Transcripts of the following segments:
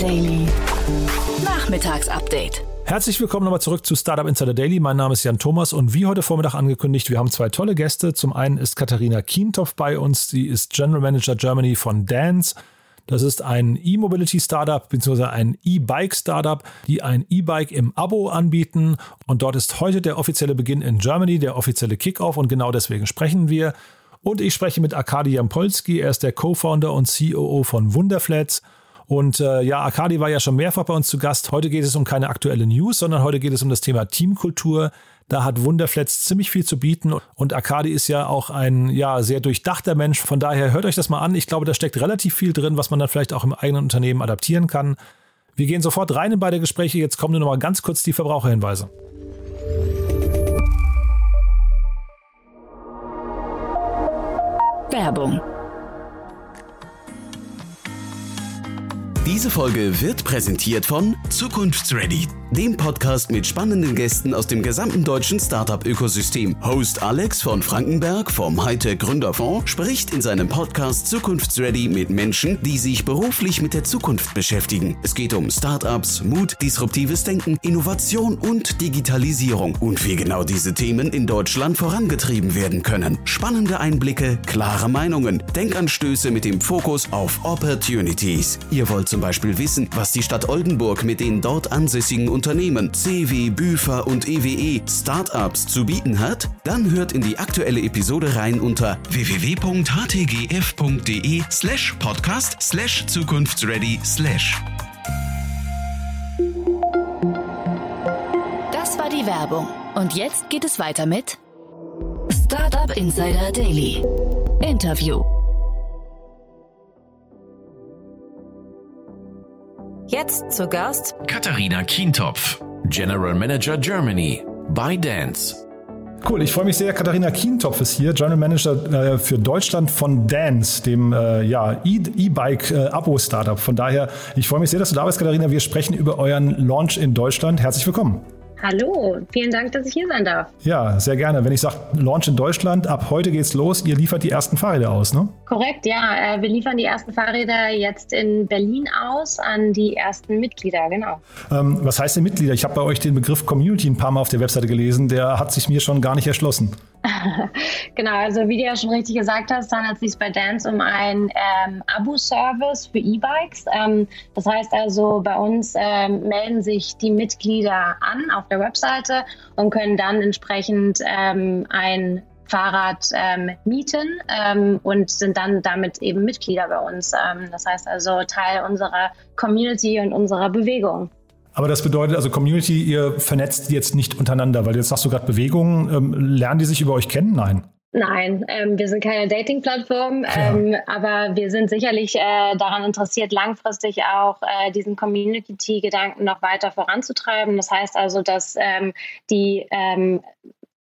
Daily. Nachmittagsupdate. Herzlich willkommen nochmal zurück zu Startup Insider Daily. Mein Name ist Jan Thomas und wie heute Vormittag angekündigt, wir haben zwei tolle Gäste. Zum einen ist Katharina Kientopf bei uns. Sie ist General Manager Germany von Dance. Das ist ein E-Mobility-Startup bzw. ein E-Bike-Startup, die ein E-Bike im Abo anbieten. Und dort ist heute der offizielle Beginn in Germany, der offizielle Kickoff. Und genau deswegen sprechen wir. Und ich spreche mit Arkadi Jampolski. Er ist der Co-Founder und COO von Wunderflats. Und äh, ja, Arkadi war ja schon mehrfach bei uns zu Gast. Heute geht es um keine aktuelle News, sondern heute geht es um das Thema Teamkultur. Da hat Wunderflats ziemlich viel zu bieten und Arkadi ist ja auch ein ja, sehr durchdachter Mensch. Von daher hört euch das mal an. Ich glaube, da steckt relativ viel drin, was man dann vielleicht auch im eigenen Unternehmen adaptieren kann. Wir gehen sofort rein in beide Gespräche. Jetzt kommen nur noch mal ganz kurz die Verbraucherhinweise. Werbung. Diese Folge wird präsentiert von Zukunftsready, dem Podcast mit spannenden Gästen aus dem gesamten deutschen Startup-Ökosystem. Host Alex von Frankenberg vom Hightech Gründerfonds spricht in seinem Podcast Zukunftsready mit Menschen, die sich beruflich mit der Zukunft beschäftigen. Es geht um Startups, Mut, disruptives Denken, Innovation und Digitalisierung und wie genau diese Themen in Deutschland vorangetrieben werden können. Spannende Einblicke, klare Meinungen, Denkanstöße mit dem Fokus auf Opportunities. Ihr wollt zum Beispiel wissen, was die Stadt Oldenburg mit den dort ansässigen Unternehmen CW, Büfer und EWE Startups zu bieten hat? Dann hört in die aktuelle Episode rein unter www.htgf.de slash podcast slash zukunftsready slash. Das war die Werbung. Und jetzt geht es weiter mit Startup Insider Daily. Interview. Jetzt zu Gast Katharina Kientopf, General Manager Germany bei Dance. Cool, ich freue mich sehr. Katharina Kientopf ist hier, General Manager äh, für Deutschland von Dance, dem äh, ja, E-Bike-Abo-Startup. Von daher, ich freue mich sehr, dass du da bist, Katharina. Wir sprechen über euren Launch in Deutschland. Herzlich willkommen. Hallo, vielen Dank, dass ich hier sein darf. Ja, sehr gerne. Wenn ich sage Launch in Deutschland, ab heute geht's los. Ihr liefert die ersten Fahrräder aus, ne? Korrekt, ja. Äh, wir liefern die ersten Fahrräder jetzt in Berlin aus an die ersten Mitglieder, genau. Ähm, was heißt denn Mitglieder? Ich habe bei euch den Begriff Community ein paar Mal auf der Webseite gelesen. Der hat sich mir schon gar nicht erschlossen. Genau, also wie du ja schon richtig gesagt hast, handelt es sich bei Dance um einen ähm, Abo-Service für E-Bikes. Ähm, das heißt also, bei uns ähm, melden sich die Mitglieder an auf der Webseite und können dann entsprechend ähm, ein Fahrrad ähm, mieten ähm, und sind dann damit eben Mitglieder bei uns. Das heißt also Teil unserer Community und unserer Bewegung. Aber das bedeutet also Community, ihr vernetzt jetzt nicht untereinander, weil jetzt sagst du gerade Bewegungen. Ähm, lernen die sich über euch kennen? Nein. Nein, ähm, wir sind keine Dating-Plattform, ähm, aber wir sind sicherlich äh, daran interessiert, langfristig auch äh, diesen Community-Gedanken noch weiter voranzutreiben. Das heißt also, dass ähm, die ähm,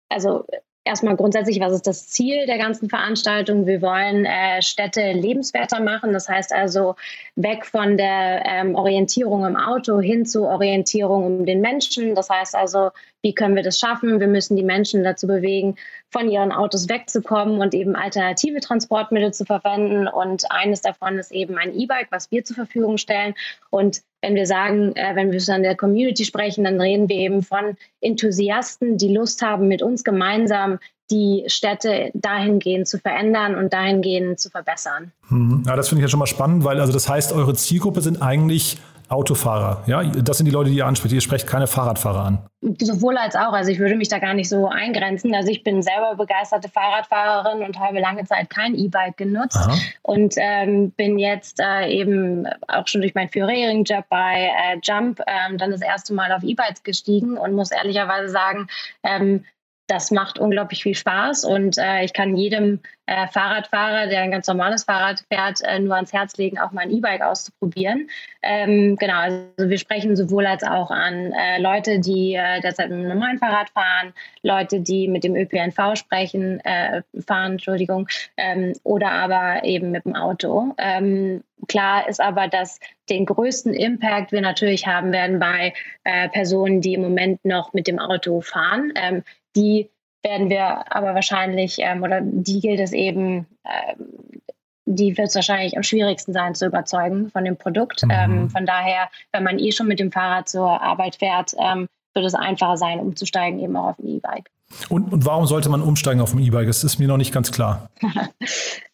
also erstmal grundsätzlich, was ist das Ziel der ganzen Veranstaltung? Wir wollen äh, Städte lebenswerter machen. Das heißt also weg von der ähm, Orientierung im Auto hin zu Orientierung um den Menschen. Das heißt also, wie können wir das schaffen? Wir müssen die Menschen dazu bewegen, von ihren Autos wegzukommen und eben alternative Transportmittel zu verwenden. Und eines davon ist eben ein E-Bike, was wir zur Verfügung stellen. Und wenn wir sagen, äh, wenn wir von der Community sprechen, dann reden wir eben von Enthusiasten, die Lust haben, mit uns gemeinsam die Städte dahingehend zu verändern und dahingehend zu verbessern. Hm. Ja, das finde ich ja schon mal spannend, weil also das heißt, eure Zielgruppe sind eigentlich Autofahrer. Ja, das sind die Leute, die ihr anspricht. Ihr sprecht keine Fahrradfahrer an. Sowohl als auch. Also ich würde mich da gar nicht so eingrenzen. Also ich bin selber begeisterte Fahrradfahrerin und habe lange Zeit kein E-Bike genutzt Aha. und ähm, bin jetzt äh, eben auch schon durch meinen vorherigen Job bei äh, Jump ähm, dann das erste Mal auf E-Bikes gestiegen und muss ehrlicherweise sagen, ähm, das macht unglaublich viel Spaß und äh, ich kann jedem äh, Fahrradfahrer, der ein ganz normales Fahrrad fährt, äh, nur ans Herz legen, auch mal ein E-Bike auszuprobieren. Ähm, genau, also wir sprechen sowohl als auch an äh, Leute, die äh, derzeit mit einem normalen Fahrrad fahren, Leute, die mit dem ÖPNV sprechen, äh, fahren, Entschuldigung, ähm, oder aber eben mit dem Auto. Ähm, Klar ist aber, dass den größten Impact wir natürlich haben werden bei äh, Personen, die im Moment noch mit dem Auto fahren. Ähm, die werden wir aber wahrscheinlich, ähm, oder die gilt es eben ähm, die wird es wahrscheinlich am schwierigsten sein zu überzeugen von dem Produkt. Mhm. Ähm, von daher, wenn man eh schon mit dem Fahrrad zur Arbeit fährt, ähm, wird es einfacher sein, umzusteigen eben auch auf ein E-Bike. Und, und warum sollte man umsteigen auf ein E-Bike? Das ist mir noch nicht ganz klar.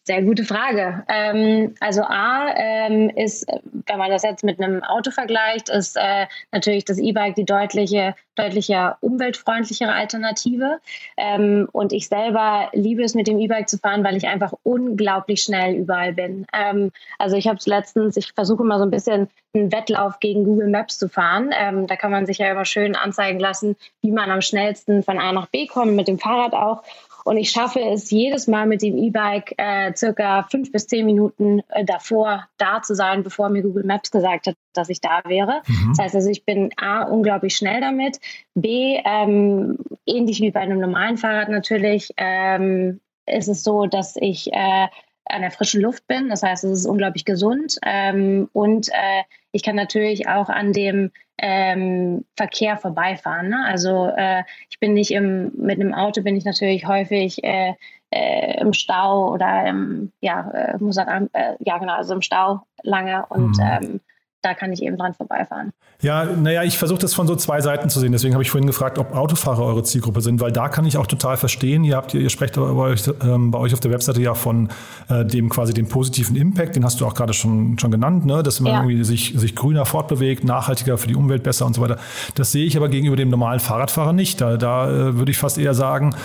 Sehr gute Frage. Ähm, also A ähm, ist, wenn man das jetzt mit einem Auto vergleicht, ist äh, natürlich das E-Bike die deutliche, deutlicher umweltfreundlichere Alternative. Ähm, und ich selber liebe es, mit dem E-Bike zu fahren, weil ich einfach unglaublich schnell überall bin. Ähm, also ich habe es letztens, ich versuche mal so ein bisschen einen Wettlauf gegen Google Maps zu fahren. Ähm, da kann man sich ja immer schön anzeigen lassen, wie man am schnellsten von A nach B kommt, mit dem Fahrrad auch. Und ich schaffe es jedes Mal mit dem E-Bike äh, circa fünf bis zehn Minuten äh, davor da zu sein, bevor mir Google Maps gesagt hat, dass ich da wäre. Mhm. Das heißt also, ich bin A, unglaublich schnell damit. B, ähm, ähnlich wie bei einem normalen Fahrrad natürlich, ähm, ist es so, dass ich äh, an der frischen Luft bin. Das heißt, es ist unglaublich gesund. Ähm, und äh, ich kann natürlich auch an dem ähm, Verkehr vorbeifahren. Ne? Also äh, ich bin nicht im, mit einem Auto bin ich natürlich häufig äh, äh, im Stau oder im, ja, äh, muss sagen, äh, ja genau, also im Stau lange und mhm. ähm, da kann ich eben dran vorbeifahren. Ja, naja, ich versuche das von so zwei Seiten zu sehen. Deswegen habe ich vorhin gefragt, ob Autofahrer eure Zielgruppe sind, weil da kann ich auch total verstehen. Ihr habt, ihr sprecht bei euch, ähm, bei euch auf der Webseite ja von äh, dem quasi dem positiven Impact, den hast du auch gerade schon, schon genannt, ne? dass man ja. irgendwie sich, sich grüner fortbewegt, nachhaltiger für die Umwelt besser und so weiter. Das sehe ich aber gegenüber dem normalen Fahrradfahrer nicht. Da, da äh, würde ich fast eher sagen,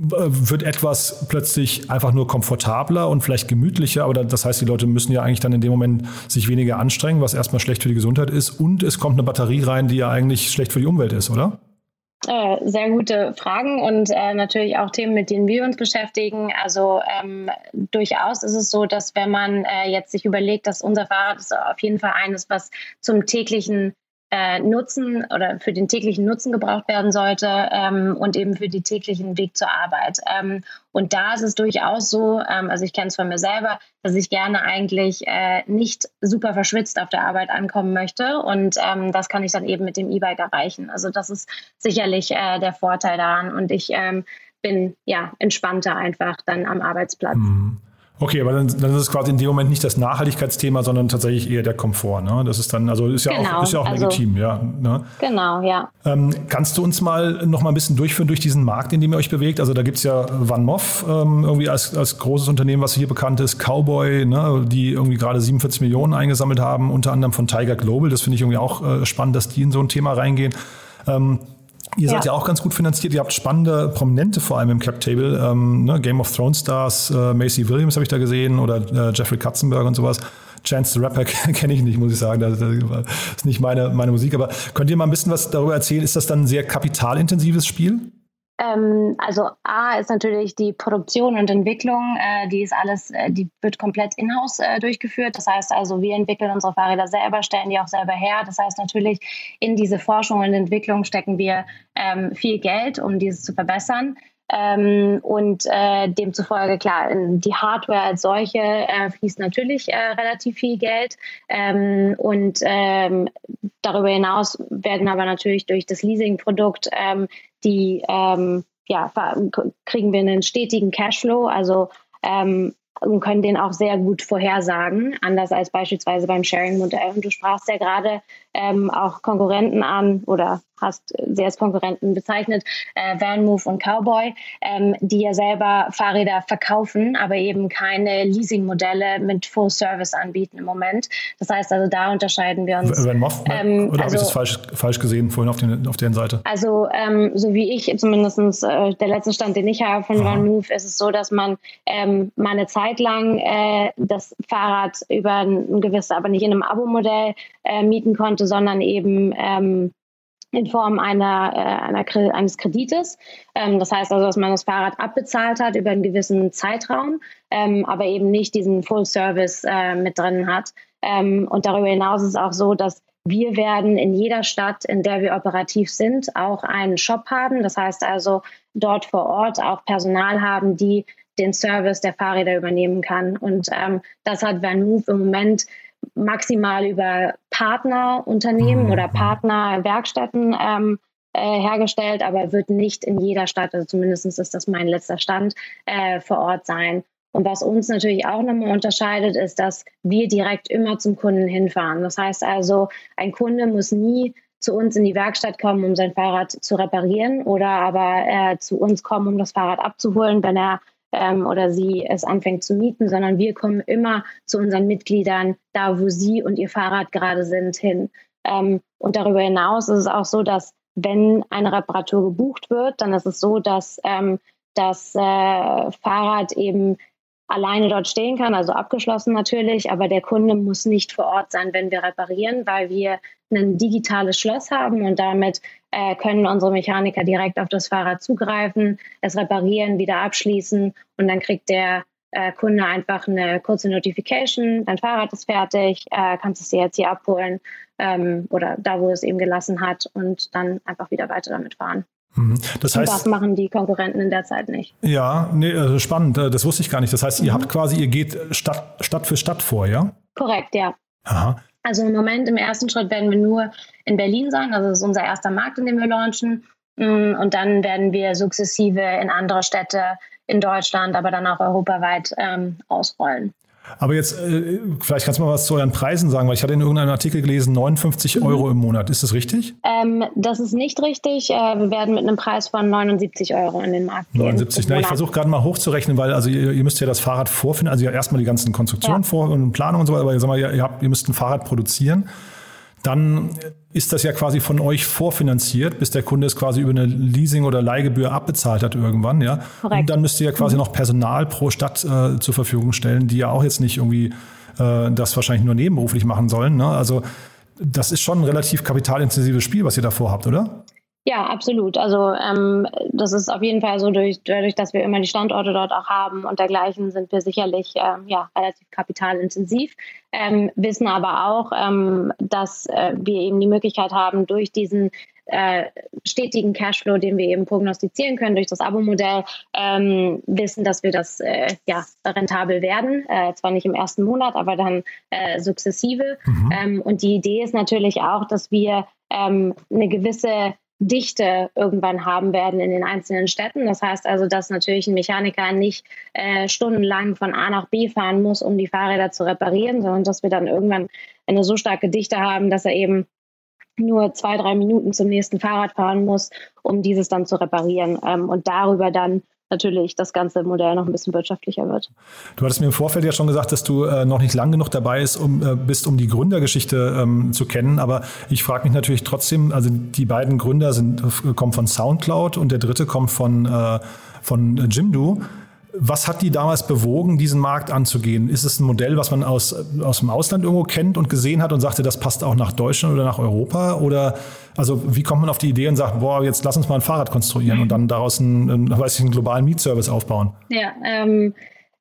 wird etwas plötzlich einfach nur komfortabler und vielleicht gemütlicher, aber das heißt, die Leute müssen ja eigentlich dann in dem Moment sich weniger anstrengen, was erstmal schlecht für die Gesundheit ist und es kommt eine Batterie rein, die ja eigentlich schlecht für die Umwelt ist, oder? Äh, sehr gute Fragen und äh, natürlich auch Themen, mit denen wir uns beschäftigen. Also ähm, durchaus ist es so, dass wenn man äh, jetzt sich überlegt, dass unser Fahrrad ist auf jeden Fall eines, was zum täglichen äh, Nutzen oder für den täglichen Nutzen gebraucht werden sollte ähm, und eben für den täglichen Weg zur Arbeit. Ähm, und da ist es durchaus so, ähm, also ich kenne es von mir selber, dass ich gerne eigentlich äh, nicht super verschwitzt auf der Arbeit ankommen möchte. Und ähm, das kann ich dann eben mit dem E-Bike erreichen. Also das ist sicherlich äh, der Vorteil daran. Und ich ähm, bin ja entspannter einfach dann am Arbeitsplatz. Mhm. Okay, aber dann, dann, ist es quasi in dem Moment nicht das Nachhaltigkeitsthema, sondern tatsächlich eher der Komfort. Ne? Das ist dann, also ist ja genau, auch, ist ja auch also, legitim, ja. Ne? Genau, ja. Ähm, kannst du uns mal noch mal ein bisschen durchführen durch diesen Markt, in dem ihr euch bewegt? Also da gibt es ja Van Moff ähm, irgendwie als, als großes Unternehmen, was hier bekannt ist, Cowboy, ne? die irgendwie gerade 47 Millionen eingesammelt haben, unter anderem von Tiger Global. Das finde ich irgendwie auch äh, spannend, dass die in so ein Thema reingehen. Ähm, Ihr seid ja. ja auch ganz gut finanziert. Ihr habt spannende Prominente vor allem im Cap Table. Ähm, ne? Game of Thrones Stars, äh, Macy Williams habe ich da gesehen oder äh, Jeffrey Katzenberg und sowas. Chance the Rapper kenne ich nicht, muss ich sagen. Das, ist nicht meine, meine Musik. Aber könnt ihr mal ein bisschen was darüber erzählen? Ist das dann ein sehr kapitalintensives Spiel? Ähm, also A ist natürlich die Produktion und Entwicklung, äh, die ist alles, äh, die wird komplett in-house äh, durchgeführt. Das heißt also, wir entwickeln unsere Fahrräder selber, stellen die auch selber her. Das heißt natürlich, in diese Forschung und Entwicklung stecken wir ähm, viel Geld, um dieses zu verbessern. Ähm, und äh, demzufolge, klar, die Hardware als solche äh, fließt natürlich äh, relativ viel Geld. Ähm, und ähm, darüber hinaus werden aber natürlich durch das Leasing-Produkt ähm, die ähm, ja, kriegen wir einen stetigen Cashflow, also ähm, und können den auch sehr gut vorhersagen, anders als beispielsweise beim Sharing-Modell. Und du sprachst ja gerade ähm, auch Konkurrenten an oder hast sie als Konkurrenten bezeichnet, äh, Vanmove und Cowboy, ähm, die ja selber Fahrräder verkaufen, aber eben keine Leasing-Modelle mit Full Service anbieten im Moment. Das heißt also, da unterscheiden wir uns. Vanmove? Ähm, oder also, habe ich das falsch, falsch gesehen vorhin auf, den, auf deren Seite? Also, ähm, so wie ich zumindest äh, der letzte Stand, den ich habe von Vanmove, ist es so, dass man ähm, mal eine Zeit lang äh, das Fahrrad über ein gewisses, aber nicht in einem Abo-Modell äh, mieten konnte, sondern eben ähm, in Form einer, äh, einer, eines Kredites. Ähm, das heißt also, dass man das Fahrrad abbezahlt hat über einen gewissen Zeitraum, ähm, aber eben nicht diesen Full Service äh, mit drin hat. Ähm, und darüber hinaus ist es auch so, dass wir werden in jeder Stadt, in der wir operativ sind, auch einen Shop haben. Das heißt also, dort vor Ort auch Personal haben, die den Service der Fahrräder übernehmen kann. Und ähm, das hat Van Move im Moment maximal über Partnerunternehmen mhm. oder Partnerwerkstätten ähm, äh, hergestellt, aber wird nicht in jeder Stadt, also zumindest ist das mein letzter Stand, äh, vor Ort sein. Und was uns natürlich auch nochmal unterscheidet, ist, dass wir direkt immer zum Kunden hinfahren. Das heißt also, ein Kunde muss nie zu uns in die Werkstatt kommen, um sein Fahrrad zu reparieren oder aber äh, zu uns kommen, um das Fahrrad abzuholen, wenn er ähm, oder sie es anfängt zu mieten, sondern wir kommen immer zu unseren Mitgliedern, da wo sie und ihr Fahrrad gerade sind, hin. Ähm, und darüber hinaus ist es auch so, dass wenn eine Reparatur gebucht wird, dann ist es so, dass ähm, das äh, Fahrrad eben alleine dort stehen kann, also abgeschlossen natürlich, aber der Kunde muss nicht vor Ort sein, wenn wir reparieren, weil wir ein digitales Schloss haben und damit äh, können unsere Mechaniker direkt auf das Fahrrad zugreifen, es reparieren, wieder abschließen und dann kriegt der äh, Kunde einfach eine kurze Notification, dein Fahrrad ist fertig, äh, kannst es dir jetzt hier abholen ähm, oder da, wo es eben gelassen hat und dann einfach wieder weiter damit fahren. Mhm. Das heißt, und das machen die Konkurrenten in der Zeit nicht. Ja, nee, also spannend. Äh, das wusste ich gar nicht. Das heißt, ihr mhm. habt quasi, ihr geht Stadt, Stadt für Stadt vor, ja? Korrekt, ja. Aha. Also im Moment, im ersten Schritt werden wir nur in Berlin sein. Also das ist unser erster Markt, in dem wir launchen. Mm, und dann werden wir sukzessive in andere Städte in Deutschland, aber dann auch europaweit ähm, ausrollen. Aber jetzt, äh, vielleicht kannst du mal was zu euren Preisen sagen, weil ich hatte in irgendeinem Artikel gelesen, 59 mhm. Euro im Monat. Ist das richtig? Ähm, das ist nicht richtig. Äh, wir werden mit einem Preis von 79 Euro in den Markt gehen. 79. Na, ich versuche gerade mal hochzurechnen, weil also ihr, ihr, müsst ja das Fahrrad vorfinden, also ja erstmal die ganzen Konstruktionen ja. vor und Planung und so weiter, aber sag mal, ihr, habt, ihr müsst ein Fahrrad produzieren dann ist das ja quasi von euch vorfinanziert, bis der Kunde es quasi über eine Leasing- oder Leihgebühr abbezahlt hat irgendwann, ja. Korrekt. Und dann müsst ihr ja quasi mhm. noch Personal pro Stadt äh, zur Verfügung stellen, die ja auch jetzt nicht irgendwie äh, das wahrscheinlich nur nebenberuflich machen sollen. Ne? Also das ist schon ein relativ kapitalintensives Spiel, was ihr da vorhabt, oder? Ja, absolut. Also ähm, das ist auf jeden Fall so, durch, dadurch, dass wir immer die Standorte dort auch haben und dergleichen, sind wir sicherlich ähm, ja, relativ kapitalintensiv, ähm, wissen aber auch, ähm, dass äh, wir eben die Möglichkeit haben, durch diesen äh, stetigen Cashflow, den wir eben prognostizieren können durch das Abo-Modell, ähm, wissen, dass wir das äh, ja, rentabel werden. Äh, zwar nicht im ersten Monat, aber dann äh, sukzessive. Mhm. Ähm, und die Idee ist natürlich auch, dass wir ähm, eine gewisse Dichte irgendwann haben werden in den einzelnen Städten. Das heißt also, dass natürlich ein Mechaniker nicht äh, stundenlang von A nach B fahren muss, um die Fahrräder zu reparieren, sondern dass wir dann irgendwann eine so starke Dichte haben, dass er eben nur zwei, drei Minuten zum nächsten Fahrrad fahren muss, um dieses dann zu reparieren ähm, und darüber dann natürlich das ganze Modell noch ein bisschen wirtschaftlicher wird. Du hattest mir im Vorfeld ja schon gesagt, dass du äh, noch nicht lang genug dabei ist, um, äh, bist, um die Gründergeschichte ähm, zu kennen. Aber ich frage mich natürlich trotzdem, also die beiden Gründer sind, kommen von SoundCloud und der dritte kommt von, äh, von Jimdo. Was hat die damals bewogen, diesen Markt anzugehen? Ist es ein Modell, was man aus, aus dem Ausland irgendwo kennt und gesehen hat und sagte, das passt auch nach Deutschland oder nach Europa? Oder also wie kommt man auf die Idee und sagt, boah, jetzt lass uns mal ein Fahrrad konstruieren und dann daraus einen, einen, weiß ich, einen globalen Mietservice aufbauen? Ja, ähm,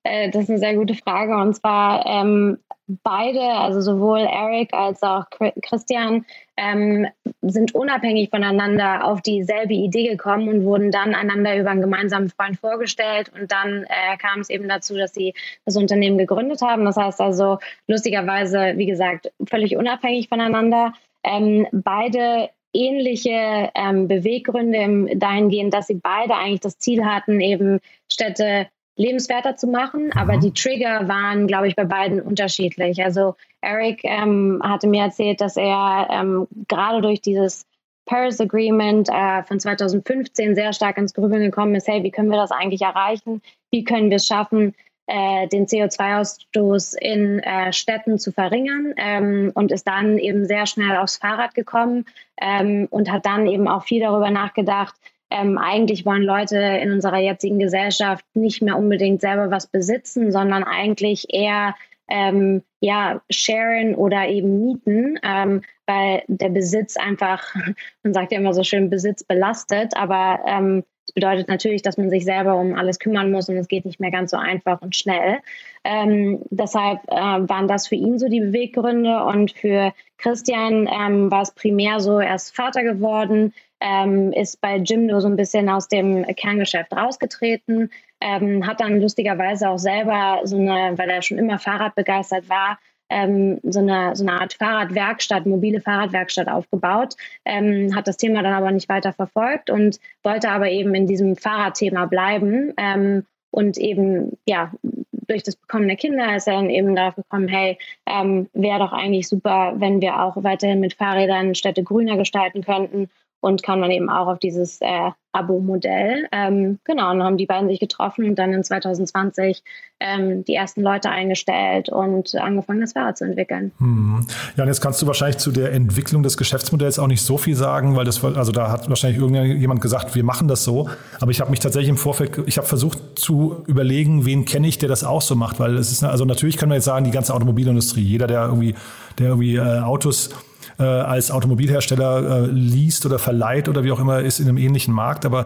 äh, das ist eine sehr gute Frage. Und zwar ähm, beide, also sowohl Eric als auch Christian, ähm, sind unabhängig voneinander auf dieselbe Idee gekommen und wurden dann einander über einen gemeinsamen Freund vorgestellt. Und dann äh, kam es eben dazu, dass sie das Unternehmen gegründet haben. Das heißt also, lustigerweise, wie gesagt, völlig unabhängig voneinander. Ähm, beide ähnliche ähm, Beweggründe dahingehend, dass sie beide eigentlich das Ziel hatten, eben Städte lebenswerter zu machen. Aber mhm. die Trigger waren, glaube ich, bei beiden unterschiedlich. Also Eric ähm, hatte mir erzählt, dass er ähm, gerade durch dieses Paris Agreement äh, von 2015 sehr stark ins Grübeln gekommen ist, hey, wie können wir das eigentlich erreichen? Wie können wir es schaffen, äh, den CO2-Ausstoß in äh, Städten zu verringern ähm, und ist dann eben sehr schnell aufs Fahrrad gekommen ähm, und hat dann eben auch viel darüber nachgedacht, ähm, eigentlich wollen Leute in unserer jetzigen Gesellschaft nicht mehr unbedingt selber was besitzen, sondern eigentlich eher ähm, ja, sharen oder eben mieten, ähm, weil der Besitz einfach, man sagt ja immer so schön, Besitz belastet, aber ähm, das bedeutet natürlich, dass man sich selber um alles kümmern muss und es geht nicht mehr ganz so einfach und schnell. Ähm, deshalb äh, waren das für ihn so die Beweggründe. Und für Christian ähm, war es primär so, er ist Vater geworden, ähm, ist bei Jimdo so ein bisschen aus dem Kerngeschäft rausgetreten, ähm, hat dann lustigerweise auch selber so eine, weil er schon immer Fahrrad begeistert war, ähm, so, eine, so eine Art Fahrradwerkstatt, mobile Fahrradwerkstatt aufgebaut, ähm, hat das Thema dann aber nicht weiter verfolgt und wollte aber eben in diesem Fahrradthema bleiben. Ähm, und eben ja durch das Bekommen der Kinder ist er dann eben darauf gekommen, hey, ähm, wäre doch eigentlich super, wenn wir auch weiterhin mit Fahrrädern Städte grüner gestalten könnten und kam dann eben auch auf dieses äh, Abo-Modell. Ähm, genau, und dann haben die beiden sich getroffen und dann in 2020 ähm, die ersten Leute eingestellt und angefangen, das Fahrrad zu entwickeln. Hm. Ja, und jetzt kannst du wahrscheinlich zu der Entwicklung des Geschäftsmodells auch nicht so viel sagen, weil das, also da hat wahrscheinlich irgendjemand gesagt, wir machen das so. Aber ich habe mich tatsächlich im Vorfeld, ich habe versucht zu überlegen, wen kenne ich, der das auch so macht, weil es ist, also natürlich kann man jetzt sagen, die ganze Automobilindustrie, jeder, der irgendwie, der irgendwie äh, Autos äh, als Automobilhersteller äh, liest oder verleiht oder wie auch immer, ist in einem ähnlichen Markt. Aber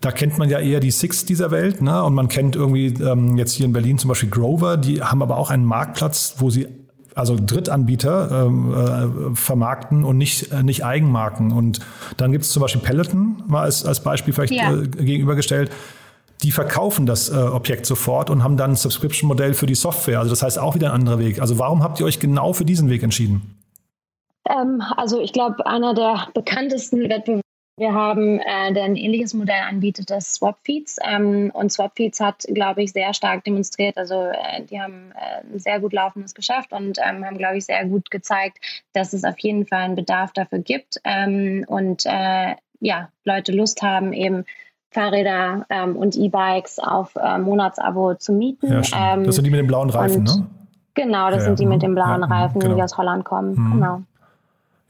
da kennt man ja eher die Six dieser Welt, ne? Und man kennt irgendwie ähm, jetzt hier in Berlin zum Beispiel Grover, die haben aber auch einen Marktplatz, wo sie also Drittanbieter ähm, äh, vermarkten und nicht, äh, nicht Eigenmarken. Und dann gibt es zum Beispiel Peloton, mal als, als Beispiel vielleicht ja. äh, gegenübergestellt. Die verkaufen das äh, Objekt sofort und haben dann ein Subscription-Modell für die Software. Also das heißt auch wieder ein anderer Weg. Also warum habt ihr euch genau für diesen Weg entschieden? Ähm, also ich glaube, einer der bekanntesten Wettbewerbe wir haben, äh, der ein ähnliches Modell anbietet, das Swapfeeds. Ähm, und Swapfeeds hat, glaube ich, sehr stark demonstriert. Also äh, die haben äh, ein sehr gut laufendes Geschäft und ähm, haben, glaube ich, sehr gut gezeigt, dass es auf jeden Fall einen Bedarf dafür gibt. Ähm, und äh, ja, Leute Lust haben, eben Fahrräder ähm, und E-Bikes auf äh, Monatsabo zu mieten. Ja, das sind die mit den blauen Reifen, ne? Genau, das ja, sind die mit den blauen ja, Reifen, genau. die aus Holland kommen. Mhm. Genau.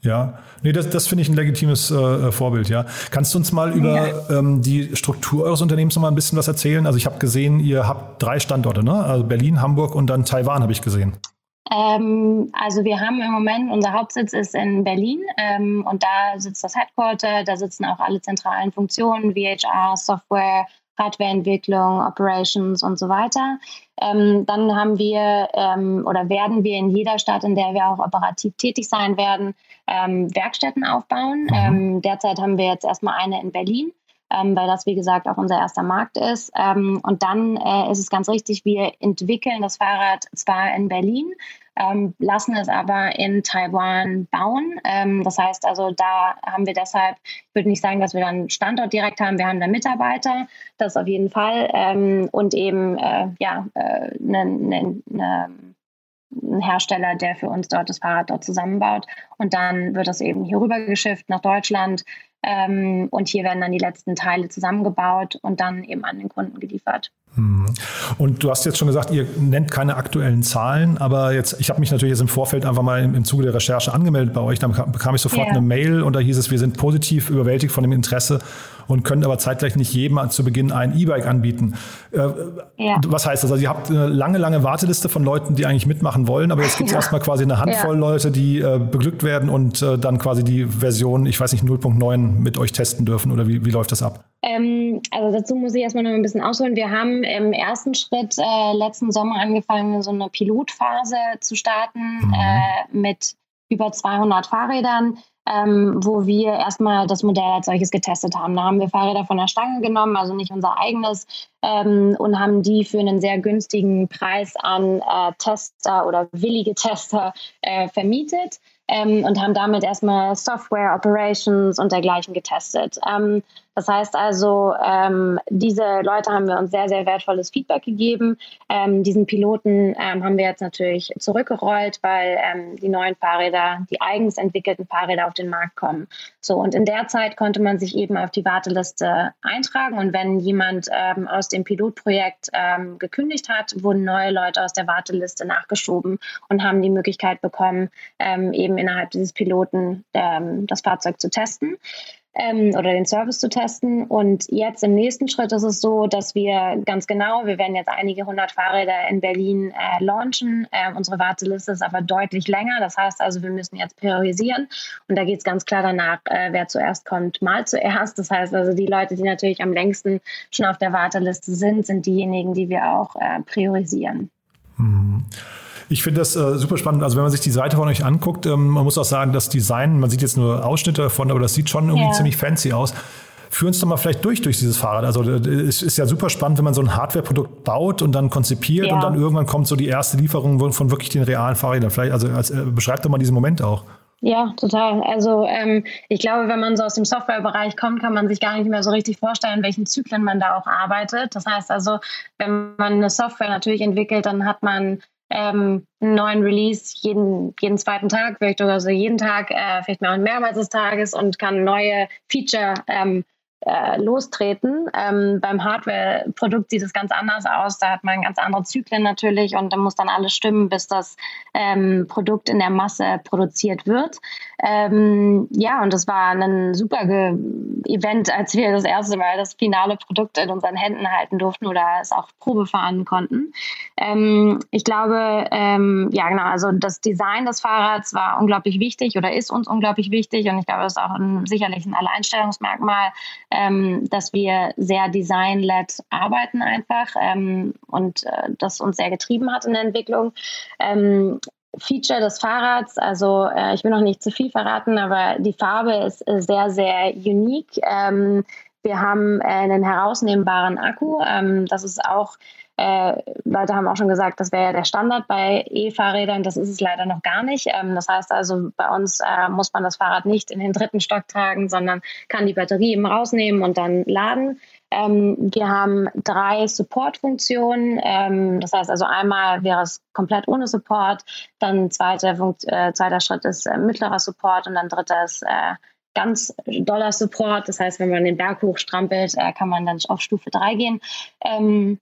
Ja, nee, das, das finde ich ein legitimes äh, Vorbild, ja. Kannst du uns mal über ja. ähm, die Struktur eures Unternehmens noch mal ein bisschen was erzählen? Also ich habe gesehen, ihr habt drei Standorte, ne? Also Berlin, Hamburg und dann Taiwan habe ich gesehen. Ähm, also wir haben im Moment, unser Hauptsitz ist in Berlin ähm, und da sitzt das Headquarter, da sitzen auch alle zentralen Funktionen, VHR, Software, Hardwareentwicklung, Operations und so weiter. Ähm, dann haben wir ähm, oder werden wir in jeder Stadt, in der wir auch operativ tätig sein werden, ähm, Werkstätten aufbauen. Mhm. Ähm, derzeit haben wir jetzt erstmal eine in Berlin. Ähm, weil das, wie gesagt, auch unser erster Markt ist. Ähm, und dann äh, ist es ganz richtig, wir entwickeln das Fahrrad zwar in Berlin, ähm, lassen es aber in Taiwan bauen. Ähm, das heißt also, da haben wir deshalb, ich würde nicht sagen, dass wir dann Standort direkt haben, wir haben da Mitarbeiter, das auf jeden Fall und eben äh, ja äh, ne, ne, ne, ein Hersteller, der für uns dort das Fahrrad dort zusammenbaut. Und dann wird das eben hier rüber geschifft nach Deutschland. Ähm, und hier werden dann die letzten Teile zusammengebaut und dann eben an den Kunden geliefert. Mhm. Und du hast jetzt schon gesagt, ihr nennt keine aktuellen Zahlen, aber jetzt, ich habe mich natürlich jetzt im Vorfeld einfach mal im, im Zuge der Recherche angemeldet bei euch. Dann bekam ich sofort yeah. eine Mail und da hieß es, wir sind positiv überwältigt von dem Interesse und können aber zeitgleich nicht jedem zu Beginn ein E-Bike anbieten. Äh, ja. Was heißt das? Also ihr habt eine lange, lange Warteliste von Leuten, die eigentlich mitmachen wollen, aber jetzt gibt es ja. erstmal quasi eine Handvoll ja. Leute, die äh, beglückt werden und äh, dann quasi die Version, ich weiß nicht, 0.9 mit euch testen dürfen oder wie, wie läuft das ab? Ähm, also dazu muss ich erstmal noch ein bisschen ausholen. Wir haben im ersten Schritt äh, letzten Sommer angefangen, so eine Pilotphase zu starten mhm. mit über 200 Fahrrädern ähm, wo wir erstmal das Modell als solches getestet haben. Da haben wir Fahrräder von der Stange genommen, also nicht unser eigenes, ähm, und haben die für einen sehr günstigen Preis an äh, Tester oder willige Tester äh, vermietet ähm, und haben damit erstmal Software, Operations und dergleichen getestet. Ähm, das heißt also, ähm, diese Leute haben wir uns sehr, sehr wertvolles Feedback gegeben. Ähm, diesen Piloten ähm, haben wir jetzt natürlich zurückgerollt, weil ähm, die neuen Fahrräder, die eigens entwickelten Fahrräder auf den Markt kommen. So, und in der Zeit konnte man sich eben auf die Warteliste eintragen. Und wenn jemand ähm, aus dem Pilotprojekt ähm, gekündigt hat, wurden neue Leute aus der Warteliste nachgeschoben und haben die Möglichkeit bekommen, eben innerhalb dieses Piloten das Fahrzeug zu testen ähm, oder den Service zu testen. Und jetzt im nächsten Schritt ist es so, dass wir ganz genau, wir werden jetzt einige hundert Fahrräder in Berlin äh, launchen. Äh, unsere Warteliste ist aber deutlich länger. Das heißt also, wir müssen jetzt priorisieren. Und da geht es ganz klar danach, äh, wer zuerst kommt, mal zuerst. Das heißt also, die Leute, die natürlich am längsten schon auf der Warteliste sind, sind diejenigen, die wir auch äh, priorisieren. Mhm. Ich finde das äh, super spannend. Also wenn man sich die Seite von euch anguckt, ähm, man muss auch sagen, das Design, man sieht jetzt nur Ausschnitte davon, aber das sieht schon irgendwie yeah. ziemlich fancy aus. Führ uns doch mal vielleicht durch durch dieses Fahrrad. Also es ist ja super spannend, wenn man so ein Hardware-Produkt baut und dann konzipiert ja. und dann irgendwann kommt so die erste Lieferung von wirklich den realen Fahrrädern. Vielleicht, also als, äh, beschreibt doch mal diesen Moment auch. Ja, total. Also ähm, ich glaube, wenn man so aus dem Softwarebereich kommt, kann man sich gar nicht mehr so richtig vorstellen, in welchen Zyklen man da auch arbeitet. Das heißt also, wenn man eine Software natürlich entwickelt, dann hat man ähm, einen neuen Release jeden, jeden zweiten Tag, vielleicht sogar so jeden Tag, äh, vielleicht mal mehrmals des Tages und kann neue Feature ähm, äh, lostreten. Ähm, beim Hardware-Produkt sieht es ganz anders aus. Da hat man ganz andere Zyklen natürlich und da muss dann alles stimmen, bis das ähm, Produkt in der Masse produziert wird. Ähm, ja, und das war ein super Event, als wir das erste Mal das finale Produkt in unseren Händen halten durften oder es auch Probe fahren konnten. Ähm, ich glaube, ähm, ja genau, also das Design des Fahrrads war unglaublich wichtig oder ist uns unglaublich wichtig und ich glaube, das ist auch ein, sicherlich ein Alleinstellungsmerkmal ähm, dass wir sehr design-led arbeiten einfach ähm, und äh, das uns sehr getrieben hat in der Entwicklung. Ähm, Feature des Fahrrads, also äh, ich will noch nicht zu viel verraten, aber die Farbe ist äh, sehr, sehr unique. Ähm, wir haben äh, einen herausnehmbaren Akku. Ähm, das ist auch äh, Leute haben auch schon gesagt, das wäre ja der Standard bei E-Fahrrädern. Das ist es leider noch gar nicht. Ähm, das heißt also, bei uns äh, muss man das Fahrrad nicht in den dritten Stock tragen, sondern kann die Batterie eben rausnehmen und dann laden. Ähm, wir haben drei Support-Funktionen. Ähm, das heißt also, einmal wäre es komplett ohne Support. Dann zweiter, Funkt, äh, zweiter Schritt ist äh, mittlerer Support und dann dritter ist äh, ganz doller Support. Das heißt, wenn man den Berg hochstrampelt, äh, kann man dann auf Stufe 3 gehen. Ähm,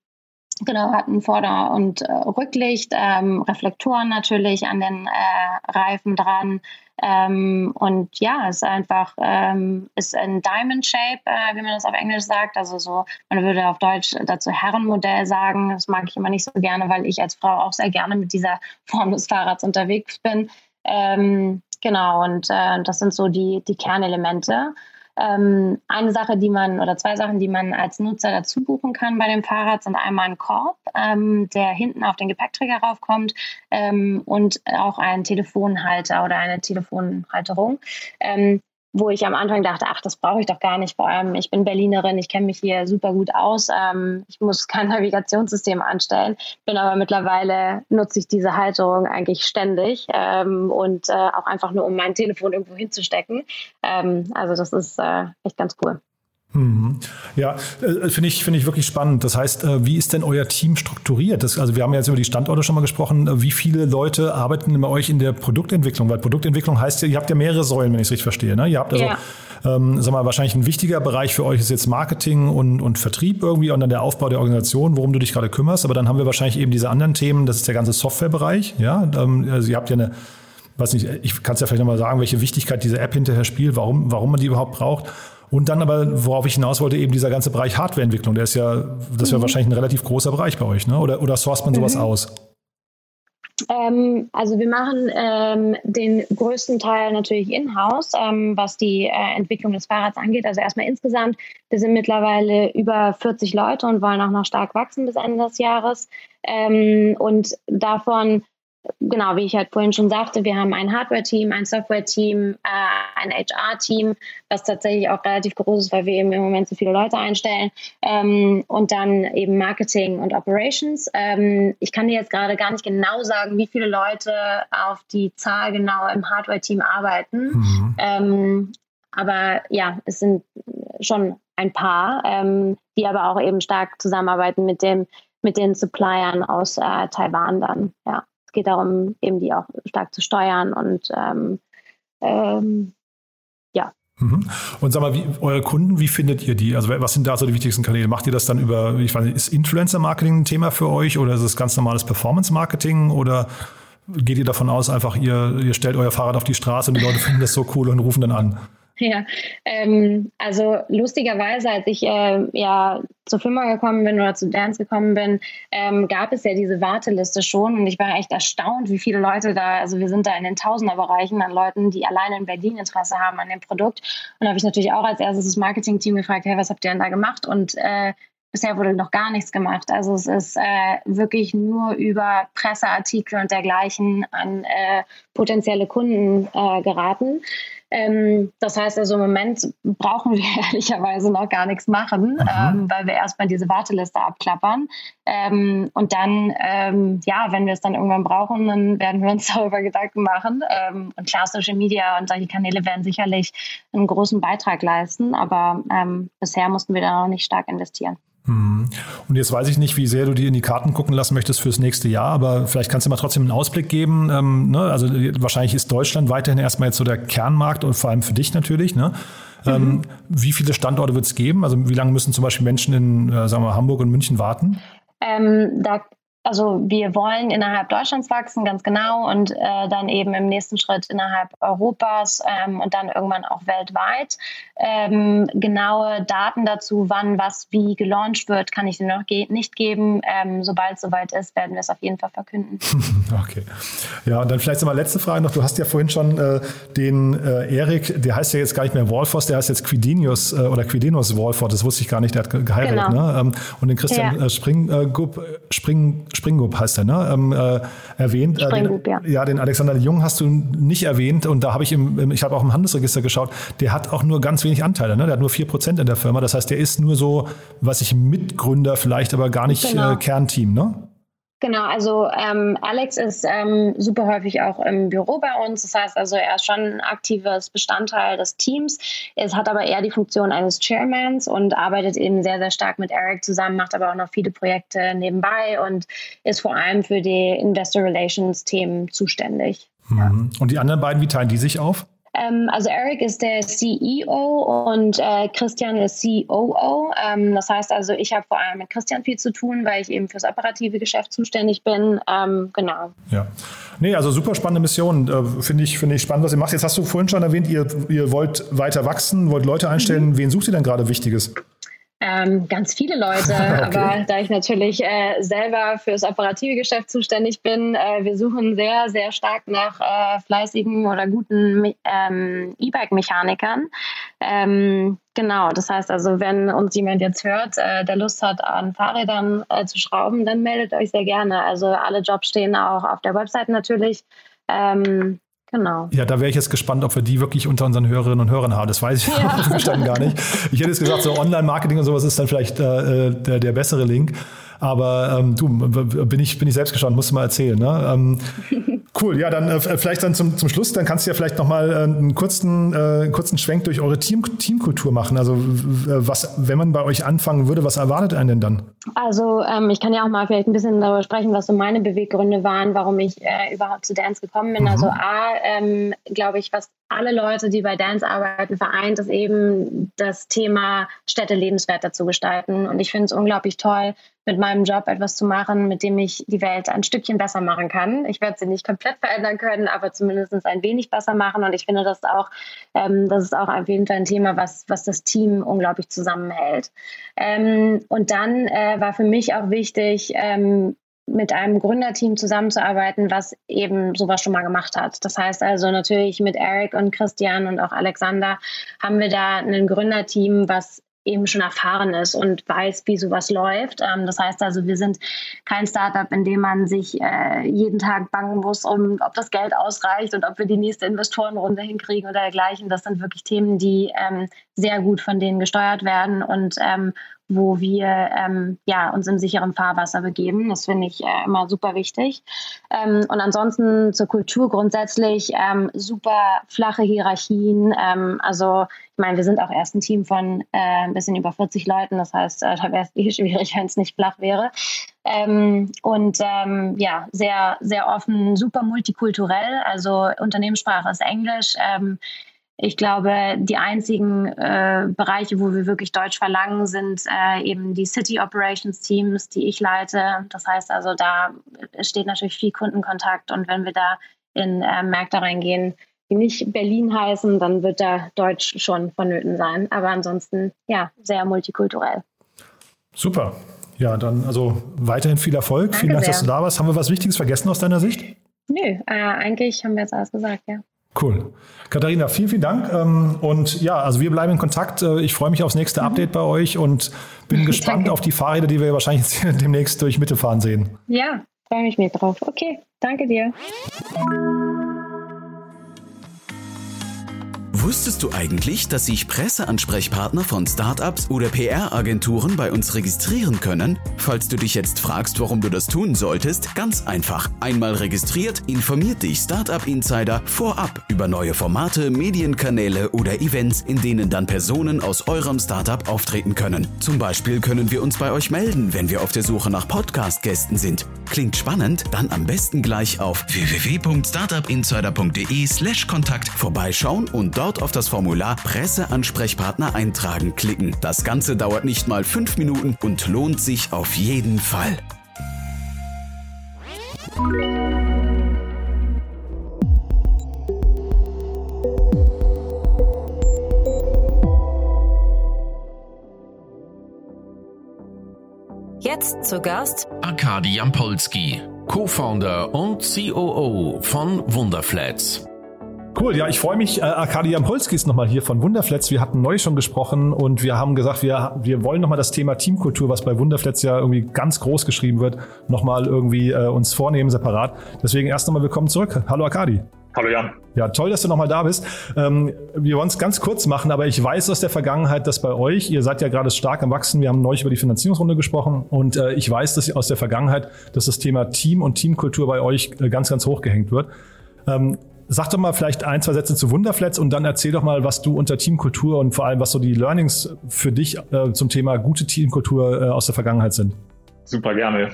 Genau, hatten Vorder- und äh, Rücklicht, ähm, Reflektoren natürlich an den äh, Reifen dran. Ähm, und ja, es ist einfach ähm, ist ein Diamond Shape, äh, wie man das auf Englisch sagt. Also so, man würde auf Deutsch dazu Herrenmodell sagen. Das mag ich immer nicht so gerne, weil ich als Frau auch sehr gerne mit dieser Form des Fahrrads unterwegs bin. Ähm, genau, und äh, das sind so die, die Kernelemente. Ähm, eine Sache, die man oder zwei Sachen, die man als Nutzer dazu buchen kann bei dem Fahrrad, sind einmal ein Korb, ähm, der hinten auf den Gepäckträger raufkommt ähm, und auch ein Telefonhalter oder eine Telefonhalterung. Wo ich am Anfang dachte, ach, das brauche ich doch gar nicht. Vor allem, ich bin Berlinerin, ich kenne mich hier super gut aus. Ähm, ich muss kein Navigationssystem anstellen. Bin aber mittlerweile nutze ich diese Halterung eigentlich ständig ähm, und äh, auch einfach nur, um mein Telefon irgendwo hinzustecken. Ähm, also das ist äh, echt ganz cool. Mhm. Ja, äh, finde ich, finde ich wirklich spannend. Das heißt, äh, wie ist denn euer Team strukturiert? Das, also wir haben ja jetzt über die Standorte schon mal gesprochen. Wie viele Leute arbeiten bei euch in der Produktentwicklung? Weil Produktentwicklung heißt ja, ihr habt ja mehrere Säulen, wenn ich es richtig verstehe. Ne? Ihr habt also, ja. ähm, sag mal, wahrscheinlich ein wichtiger Bereich für euch ist jetzt Marketing und, und Vertrieb irgendwie und dann der Aufbau der Organisation, worum du dich gerade kümmerst. Aber dann haben wir wahrscheinlich eben diese anderen Themen. Das ist der ganze Softwarebereich. Ja, ähm, also ihr habt ja eine weiß nicht, ich kann es ja vielleicht nochmal sagen, welche Wichtigkeit diese App hinterher spielt, warum, warum man die überhaupt braucht. Und dann aber, worauf ich hinaus wollte, eben dieser ganze Bereich Hardwareentwicklung, der ist ja, das wäre mhm. wahrscheinlich ein relativ großer Bereich bei euch, ne? Oder, oder sourced man sowas mhm. aus? Ähm, also wir machen ähm, den größten Teil natürlich in-house, ähm, was die äh, Entwicklung des Fahrrads angeht. Also erstmal insgesamt, wir sind mittlerweile über 40 Leute und wollen auch noch stark wachsen bis Ende des Jahres. Ähm, und davon genau, wie ich halt vorhin schon sagte, wir haben ein Hardware-Team, ein Software-Team, äh, ein HR-Team, was tatsächlich auch relativ groß ist, weil wir eben im Moment so viele Leute einstellen. Ähm, und dann eben Marketing und Operations. Ähm, ich kann dir jetzt gerade gar nicht genau sagen, wie viele Leute auf die Zahl genau im Hardware-Team arbeiten. Mhm. Ähm, aber ja, es sind schon ein paar, ähm, die aber auch eben stark zusammenarbeiten mit dem mit den Suppliern aus äh, Taiwan dann, ja es geht darum, eben die auch stark zu steuern und ähm, ähm, ja. Mhm. Und sag mal, wie, eure Kunden, wie findet ihr die? Also was sind da so die wichtigsten Kanäle? Macht ihr das dann über, ich weiß nicht, ist Influencer-Marketing ein Thema für euch oder ist es ganz normales Performance-Marketing oder geht ihr davon aus, einfach ihr, ihr stellt euer Fahrrad auf die Straße und die Leute finden das so cool und rufen dann an? Ja, ähm, also lustigerweise, als ich äh, ja zur Firma gekommen bin oder zu Dance gekommen bin, ähm, gab es ja diese Warteliste schon und ich war echt erstaunt, wie viele Leute da, also wir sind da in den Tausenderbereichen an Leuten, die alleine in Berlin Interesse haben an dem Produkt. Und da habe ich natürlich auch als erstes das Marketing-Team gefragt, hey, was habt ihr denn da gemacht? Und äh, bisher wurde noch gar nichts gemacht. Also es ist äh, wirklich nur über Presseartikel und dergleichen an äh, potenzielle Kunden äh, geraten. Ähm, das heißt also im Moment brauchen wir ehrlicherweise noch gar nichts machen, mhm. ähm, weil wir erstmal diese Warteliste abklappern. Ähm, und dann, ähm, ja, wenn wir es dann irgendwann brauchen, dann werden wir uns darüber Gedanken machen. Ähm, und klar, Social Media und solche Kanäle werden sicherlich einen großen Beitrag leisten, aber ähm, bisher mussten wir da noch nicht stark investieren. Mhm. Und jetzt weiß ich nicht, wie sehr du dir in die Karten gucken lassen möchtest fürs nächste Jahr, aber vielleicht kannst du mal trotzdem einen Ausblick geben. Ähm, ne? Also wahrscheinlich ist Deutschland weiterhin erstmal jetzt so der Kernmarkt und vor allem für dich natürlich. Ne? Ähm, mhm. Ähm, wie viele Standorte wird es geben? Also wie lange müssen zum Beispiel Menschen in, äh, sagen wir, Hamburg und München warten? Ähm, da also wir wollen innerhalb Deutschlands wachsen, ganz genau, und äh, dann eben im nächsten Schritt innerhalb Europas ähm, und dann irgendwann auch weltweit. Ähm, genaue Daten dazu, wann was wie gelauncht wird, kann ich dir noch ge nicht geben. Ähm, sobald es soweit ist, werden wir es auf jeden Fall verkünden. okay. Ja, und dann vielleicht nochmal letzte Frage noch. Du hast ja vorhin schon äh, den äh, Erik, der heißt ja jetzt gar nicht mehr Wolfos, der heißt jetzt Quidinius äh, oder Quidinus Wolfort, das wusste ich gar nicht, der hat geheiratet. Genau. Ne? Ähm, und den Christian ja. Äh, Spring, äh, Spring Springup heißt er, ne? Ähm, äh, erwähnt. Springup, äh, den, ja. ja. den Alexander Jung hast du nicht erwähnt und da habe ich im, ich habe auch im Handelsregister geschaut, der hat auch nur ganz wenig Anteile, ne? Der hat nur 4% in der Firma. Das heißt, der ist nur so, was ich Mitgründer vielleicht, aber gar nicht genau. äh, Kernteam, ne? Genau, also ähm, Alex ist ähm, super häufig auch im Büro bei uns. Das heißt also, er ist schon ein aktives Bestandteil des Teams. Er hat aber eher die Funktion eines Chairmans und arbeitet eben sehr, sehr stark mit Eric zusammen, macht aber auch noch viele Projekte nebenbei und ist vor allem für die Investor Relations Themen zuständig. Mhm. Und die anderen beiden, wie teilen die sich auf? Ähm, also Eric ist der CEO und äh, Christian ist COO. Ähm, das heißt also, ich habe vor allem mit Christian viel zu tun, weil ich eben fürs operative Geschäft zuständig bin. Ähm, genau. Ja. Nee, also super spannende Mission. Äh, Finde ich, find ich spannend, was ihr macht. Jetzt hast du vorhin schon erwähnt, ihr, ihr wollt weiter wachsen, wollt Leute einstellen. Mhm. Wen sucht ihr denn gerade Wichtiges? Ähm, ganz viele Leute, okay. aber da ich natürlich äh, selber fürs operative Geschäft zuständig bin, äh, wir suchen sehr, sehr stark nach äh, fleißigen oder guten ähm, E-Bike-Mechanikern. Ähm, genau, das heißt also, wenn uns jemand jetzt hört, äh, der Lust hat, an Fahrrädern äh, zu schrauben, dann meldet euch sehr gerne. Also alle Jobs stehen auch auf der Website natürlich. Ähm, Genau. Ja, da wäre ich jetzt gespannt, ob wir die wirklich unter unseren Hörerinnen und Hörern haben. Das weiß ich ja. gar nicht. Ich hätte jetzt gesagt, so Online-Marketing und sowas ist dann vielleicht äh, äh der, der bessere Link. Aber ähm, du, bin ich, bin ich selbst gespannt, musst du mal erzählen. Ne? Ähm, cool, ja, dann äh, vielleicht dann zum, zum Schluss, dann kannst du ja vielleicht nochmal äh, einen kurzen, äh, kurzen Schwenk durch eure Team, Teamkultur machen. Also was, wenn man bei euch anfangen würde, was erwartet einen denn dann? Also ähm, ich kann ja auch mal vielleicht ein bisschen darüber sprechen, was so meine Beweggründe waren, warum ich äh, überhaupt zu Dance gekommen bin. Mhm. Also A, ähm, glaube ich, was alle Leute, die bei Dance arbeiten, vereint, ist eben das Thema Städte lebenswerter zu gestalten. Und ich finde es unglaublich toll, mit meinem Job etwas zu machen, mit dem ich die Welt ein Stückchen besser machen kann. Ich werde sie nicht komplett verändern können, aber zumindest ein wenig besser machen. Und ich finde, das auch, ähm, das ist auch auf jeden Fall ein Thema, was, was das Team unglaublich zusammenhält. Ähm, und dann äh, war für mich auch wichtig, ähm, mit einem Gründerteam zusammenzuarbeiten, was eben sowas schon mal gemacht hat. Das heißt also natürlich mit Eric und Christian und auch Alexander haben wir da ein Gründerteam, was eben schon erfahren ist und weiß, wie sowas läuft. Ähm, das heißt also, wir sind kein Startup, in dem man sich äh, jeden Tag bangen muss, um ob das Geld ausreicht und ob wir die nächste Investorenrunde hinkriegen oder dergleichen. Das sind wirklich Themen, die ähm, sehr gut von denen gesteuert werden und ähm, wo wir ähm, ja, uns im sicheren Fahrwasser begeben. Das finde ich äh, immer super wichtig. Ähm, und ansonsten zur Kultur grundsätzlich ähm, super flache Hierarchien. Ähm, also ich meine, wir sind auch erst ein Team von äh, ein bisschen über 40 Leuten. Das heißt, äh, da wäre es eh schwierig, wenn es nicht flach wäre. Ähm, und ähm, ja, sehr, sehr offen, super multikulturell. Also Unternehmenssprache ist Englisch. Ich glaube, die einzigen äh, Bereiche, wo wir wirklich Deutsch verlangen, sind äh, eben die City Operations Teams, die ich leite. Das heißt also, da steht natürlich viel Kundenkontakt und wenn wir da in äh, Märkte reingehen, die nicht Berlin heißen, dann wird da Deutsch schon vonnöten sein. Aber ansonsten, ja, sehr multikulturell. Super. Ja, dann also weiterhin viel Erfolg. Danke Vielen Dank, sehr. dass du da warst. Haben wir was Wichtiges vergessen aus deiner Sicht? Nö, äh, eigentlich haben wir jetzt alles gesagt, ja. Cool. Katharina, vielen, vielen Dank. Ähm, und ja, also wir bleiben in Kontakt. Äh, ich freue mich aufs nächste mhm. Update bei euch und bin gespannt danke. auf die Fahrräder, die wir wahrscheinlich demnächst durch Mitte fahren sehen. Ja, freue mich mit drauf. Okay, danke dir. Wusstest du eigentlich, dass sich Presseansprechpartner von Startups oder PR-Agenturen bei uns registrieren können? Falls du dich jetzt fragst, warum du das tun solltest, ganz einfach. Einmal registriert, informiert dich Startup Insider vorab über neue Formate, Medienkanäle oder Events, in denen dann Personen aus eurem Startup auftreten können. Zum Beispiel können wir uns bei euch melden, wenn wir auf der Suche nach Podcast-Gästen sind. Klingt spannend? Dann am besten gleich auf www.startupinsider.de/slash Kontakt vorbeischauen und dort auf das Formular Presseansprechpartner eintragen klicken. Das Ganze dauert nicht mal fünf Minuten und lohnt sich auf jeden Fall. Jetzt zu Gast Arkadi Jampolski, Co-Founder und COO von Wunderflats. Cool, ja, ich freue mich. Äh, Arkadi Jampolski ist nochmal hier von Wunderflats. Wir hatten neu schon gesprochen und wir haben gesagt, wir, wir wollen nochmal das Thema Teamkultur, was bei Wunderflats ja irgendwie ganz groß geschrieben wird, nochmal irgendwie äh, uns vornehmen, separat. Deswegen erst nochmal willkommen zurück. Hallo Arkadi. Hallo Jan. Ja, toll, dass du nochmal da bist. Ähm, wir wollen es ganz kurz machen, aber ich weiß aus der Vergangenheit, dass bei euch, ihr seid ja gerade stark am Wachsen, wir haben neulich über die Finanzierungsrunde gesprochen und äh, ich weiß dass aus der Vergangenheit, dass das Thema Team und Teamkultur bei euch äh, ganz, ganz hoch gehängt wird. Ähm, sag doch mal vielleicht ein, zwei Sätze zu Wunderflats und dann erzähl doch mal, was du unter Teamkultur und vor allem, was so die Learnings für dich äh, zum Thema gute Teamkultur äh, aus der Vergangenheit sind. Super gerne.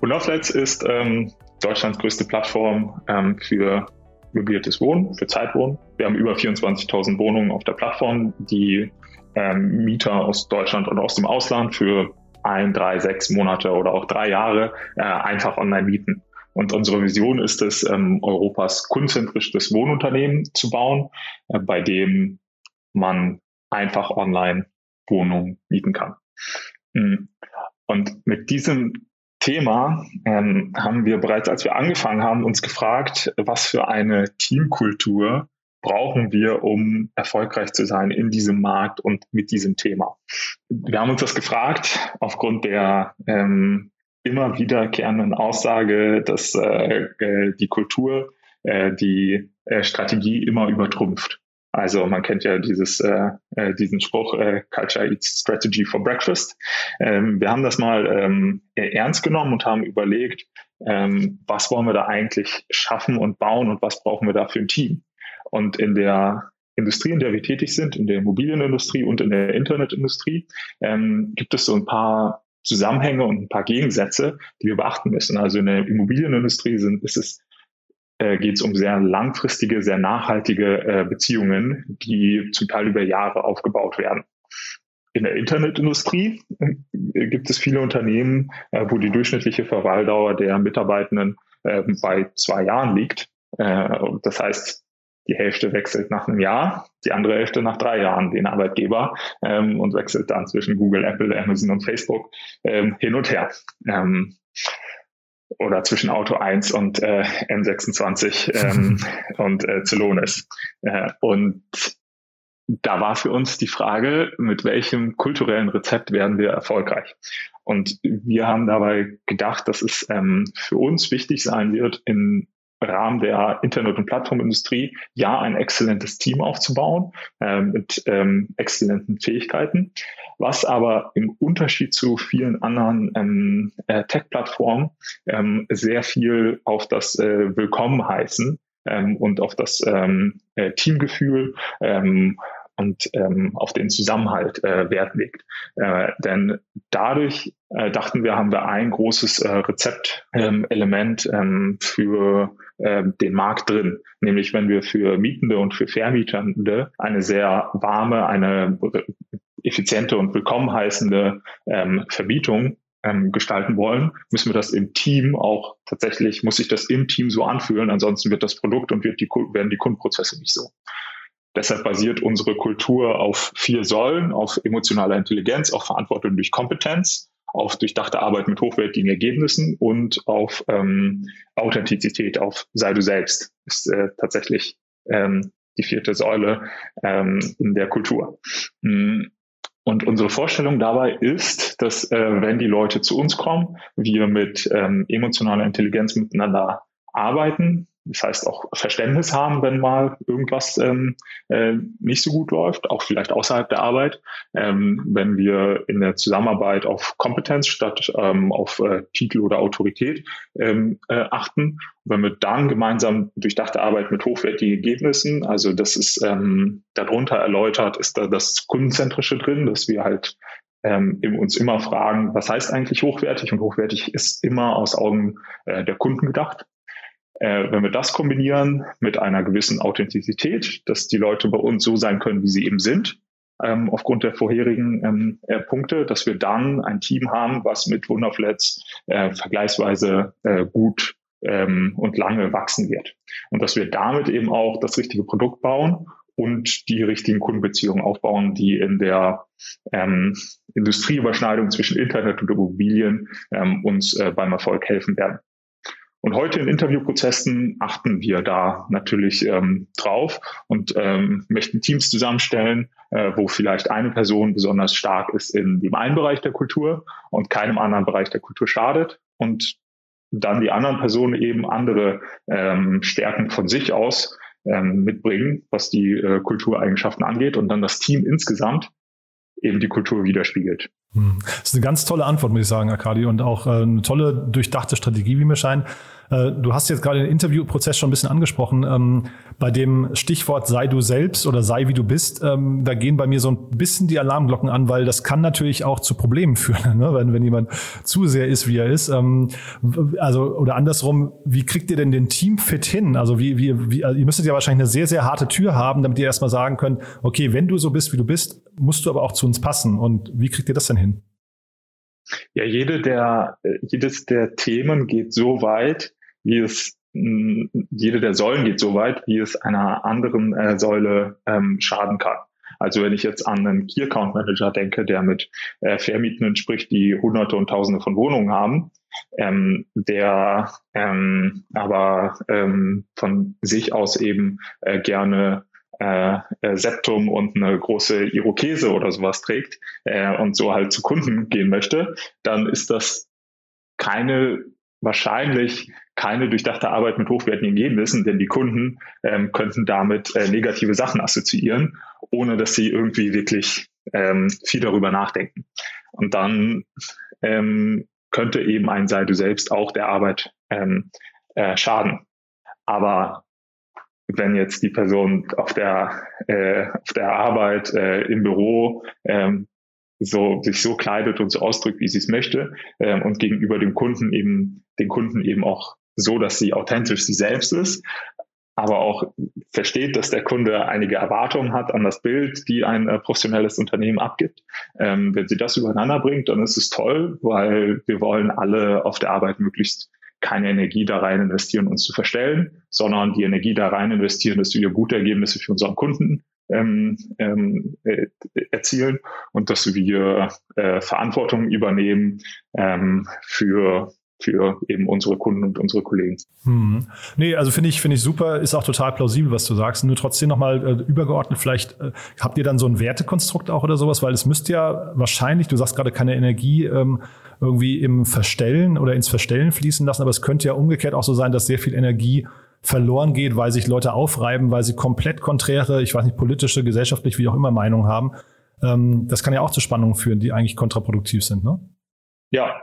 Wunderflats ist ähm, Deutschlands größte Plattform ähm, für möbliertes Wohnen, für Zeitwohnen. Wir haben über 24.000 Wohnungen auf der Plattform, die ähm, Mieter aus Deutschland und aus dem Ausland für ein, drei, sechs Monate oder auch drei Jahre äh, einfach online mieten. Und unsere Vision ist es, ähm, Europas kundenzentrischtes Wohnunternehmen zu bauen, äh, bei dem man einfach online Wohnungen mieten kann. Mm. Und mit diesem Thema ähm, haben wir bereits, als wir angefangen haben, uns gefragt, was für eine Teamkultur brauchen wir, um erfolgreich zu sein in diesem Markt und mit diesem Thema. Wir haben uns das gefragt aufgrund der ähm, immer wiederkehrenden Aussage, dass äh, äh die Kultur äh, die äh, Strategie immer übertrumpft. Also man kennt ja dieses, äh, äh, diesen Spruch, äh, Culture Eats Strategy for Breakfast. Ähm, wir haben das mal ähm, ernst genommen und haben überlegt, ähm, was wollen wir da eigentlich schaffen und bauen und was brauchen wir da für ein Team. Und in der Industrie, in der wir tätig sind, in der Immobilienindustrie und in der Internetindustrie, ähm, gibt es so ein paar Zusammenhänge und ein paar Gegensätze, die wir beachten müssen. Also in der Immobilienindustrie sind, ist es äh, geht es um sehr langfristige, sehr nachhaltige äh, Beziehungen, die zum Teil über Jahre aufgebaut werden. In der Internetindustrie äh, gibt es viele Unternehmen, äh, wo die durchschnittliche Verweildauer der Mitarbeitenden äh, bei zwei Jahren liegt. Äh, das heißt, die Hälfte wechselt nach einem Jahr, die andere Hälfte nach drei Jahren den Arbeitgeber ähm, und wechselt dann zwischen Google, Apple, Amazon und Facebook ähm, hin und her. Ähm, oder zwischen Auto 1 und äh, M26 ähm, und äh, Zelonis. Äh, und da war für uns die Frage, mit welchem kulturellen Rezept werden wir erfolgreich? Und wir haben dabei gedacht, dass es ähm, für uns wichtig sein wird, in Rahmen der Internet- und Plattformindustrie ja ein exzellentes Team aufzubauen äh, mit ähm, exzellenten Fähigkeiten, was aber im Unterschied zu vielen anderen ähm, äh, Tech-Plattformen ähm, sehr viel auf das äh, Willkommen heißen ähm, und auf das ähm, äh, Teamgefühl ähm, und ähm, auf den Zusammenhalt äh, Wert legt. Äh, denn dadurch äh, dachten wir, haben wir ein großes äh, Rezeptelement ähm, für äh, den Markt drin. Nämlich wenn wir für Mietende und für Vermietende eine sehr warme, eine effiziente und willkommen heißende ähm, Verbietung ähm, gestalten wollen, müssen wir das im Team auch tatsächlich, muss sich das im Team so anfühlen, ansonsten wird das Produkt und wird die, werden die Kundenprozesse nicht so. Deshalb basiert unsere Kultur auf vier Säulen, auf emotionaler Intelligenz, auf Verantwortung durch Kompetenz, auf durchdachte Arbeit mit hochwertigen Ergebnissen und auf ähm, Authentizität, auf sei du selbst, ist äh, tatsächlich ähm, die vierte Säule ähm, in der Kultur. Mm. Und unsere Vorstellung dabei ist, dass äh, wenn die Leute zu uns kommen, wir mit ähm, emotionaler Intelligenz miteinander arbeiten, das heißt auch Verständnis haben, wenn mal irgendwas ähm, äh, nicht so gut läuft, auch vielleicht außerhalb der Arbeit. Ähm, wenn wir in der Zusammenarbeit auf Kompetenz statt ähm, auf äh, Titel oder Autorität ähm, äh, achten. Wenn wir dann gemeinsam durchdachte Arbeit mit hochwertigen Ergebnissen, also das ist ähm, darunter erläutert, ist da das Kundenzentrische drin, dass wir halt ähm, uns immer fragen, was heißt eigentlich hochwertig? Und hochwertig ist immer aus Augen äh, der Kunden gedacht. Äh, wenn wir das kombinieren mit einer gewissen Authentizität, dass die Leute bei uns so sein können, wie sie eben sind, ähm, aufgrund der vorherigen ähm, äh, Punkte, dass wir dann ein Team haben, was mit Wunderflats äh, vergleichsweise äh, gut ähm, und lange wachsen wird. Und dass wir damit eben auch das richtige Produkt bauen und die richtigen Kundenbeziehungen aufbauen, die in der ähm, Industrieüberschneidung zwischen Internet und Immobilien ähm, uns äh, beim Erfolg helfen werden. Und heute in Interviewprozessen achten wir da natürlich ähm, drauf und ähm, möchten Teams zusammenstellen, äh, wo vielleicht eine Person besonders stark ist in dem einen Bereich der Kultur und keinem anderen Bereich der Kultur schadet und dann die anderen Personen eben andere ähm, Stärken von sich aus ähm, mitbringen, was die äh, Kultureigenschaften angeht und dann das Team insgesamt eben die Kultur widerspiegelt. Hm. Das ist eine ganz tolle Antwort, muss ich sagen, Akadi, und auch äh, eine tolle, durchdachte Strategie, wie mir scheint. Äh, du hast jetzt gerade den Interviewprozess schon ein bisschen angesprochen. Ähm, bei dem Stichwort sei du selbst oder sei wie du bist, ähm, da gehen bei mir so ein bisschen die Alarmglocken an, weil das kann natürlich auch zu Problemen führen, ne? wenn, wenn jemand zu sehr ist, wie er ist. Ähm, also, oder andersrum, wie kriegt ihr denn den Teamfit hin? Also, wie, wie, wie also ihr müsstet ja wahrscheinlich eine sehr, sehr harte Tür haben, damit ihr erstmal sagen könnt, okay, wenn du so bist, wie du bist, musst du aber auch zu uns passen. Und wie kriegt ihr das denn hin? Ja, jede der, jedes der Themen geht so weit, wie es jede der Säulen geht so weit, wie es einer anderen äh, Säule ähm, schaden kann. Also wenn ich jetzt an einen Key Account Manager denke, der mit äh, Vermietenden spricht, die Hunderte und Tausende von Wohnungen haben, ähm, der ähm, aber ähm, von sich aus eben äh, gerne äh, äh, Septum und eine große Irokese oder sowas trägt äh, und so halt zu Kunden gehen möchte, dann ist das keine wahrscheinlich keine durchdachte Arbeit mit hochwertigen Ergebnissen, denn die Kunden ähm, könnten damit äh, negative Sachen assoziieren, ohne dass sie irgendwie wirklich ähm, viel darüber nachdenken. Und dann ähm, könnte eben ein Sei selbst auch der Arbeit ähm, äh, schaden. Aber wenn jetzt die Person auf der, äh, auf der Arbeit äh, im Büro ähm, so sich so kleidet und so ausdrückt, wie sie es möchte ähm, und gegenüber dem Kunden eben den Kunden eben auch so, dass sie authentisch sie selbst ist, aber auch versteht, dass der Kunde einige Erwartungen hat an das Bild, die ein äh, professionelles Unternehmen abgibt. Ähm, wenn sie das übereinander bringt, dann ist es toll, weil wir wollen alle auf der Arbeit möglichst keine Energie da rein investieren, uns zu verstellen, sondern die Energie da rein investieren, dass wir gute Ergebnisse für unseren Kunden ähm, ähm, äh, erzielen und dass wir äh, Verantwortung übernehmen ähm, für für eben unsere Kunden und unsere Kollegen. Hm. Nee, also finde ich, finde ich super, ist auch total plausibel, was du sagst. Nur trotzdem nochmal äh, übergeordnet, vielleicht äh, habt ihr dann so ein Wertekonstrukt auch oder sowas, weil es müsste ja wahrscheinlich, du sagst gerade keine Energie ähm, irgendwie im Verstellen oder ins Verstellen fließen lassen, aber es könnte ja umgekehrt auch so sein, dass sehr viel Energie verloren geht, weil sich Leute aufreiben, weil sie komplett konträre, ich weiß nicht, politische, gesellschaftlich, wie auch immer Meinungen haben. Ähm, das kann ja auch zu Spannungen führen, die eigentlich kontraproduktiv sind, ne? Ja,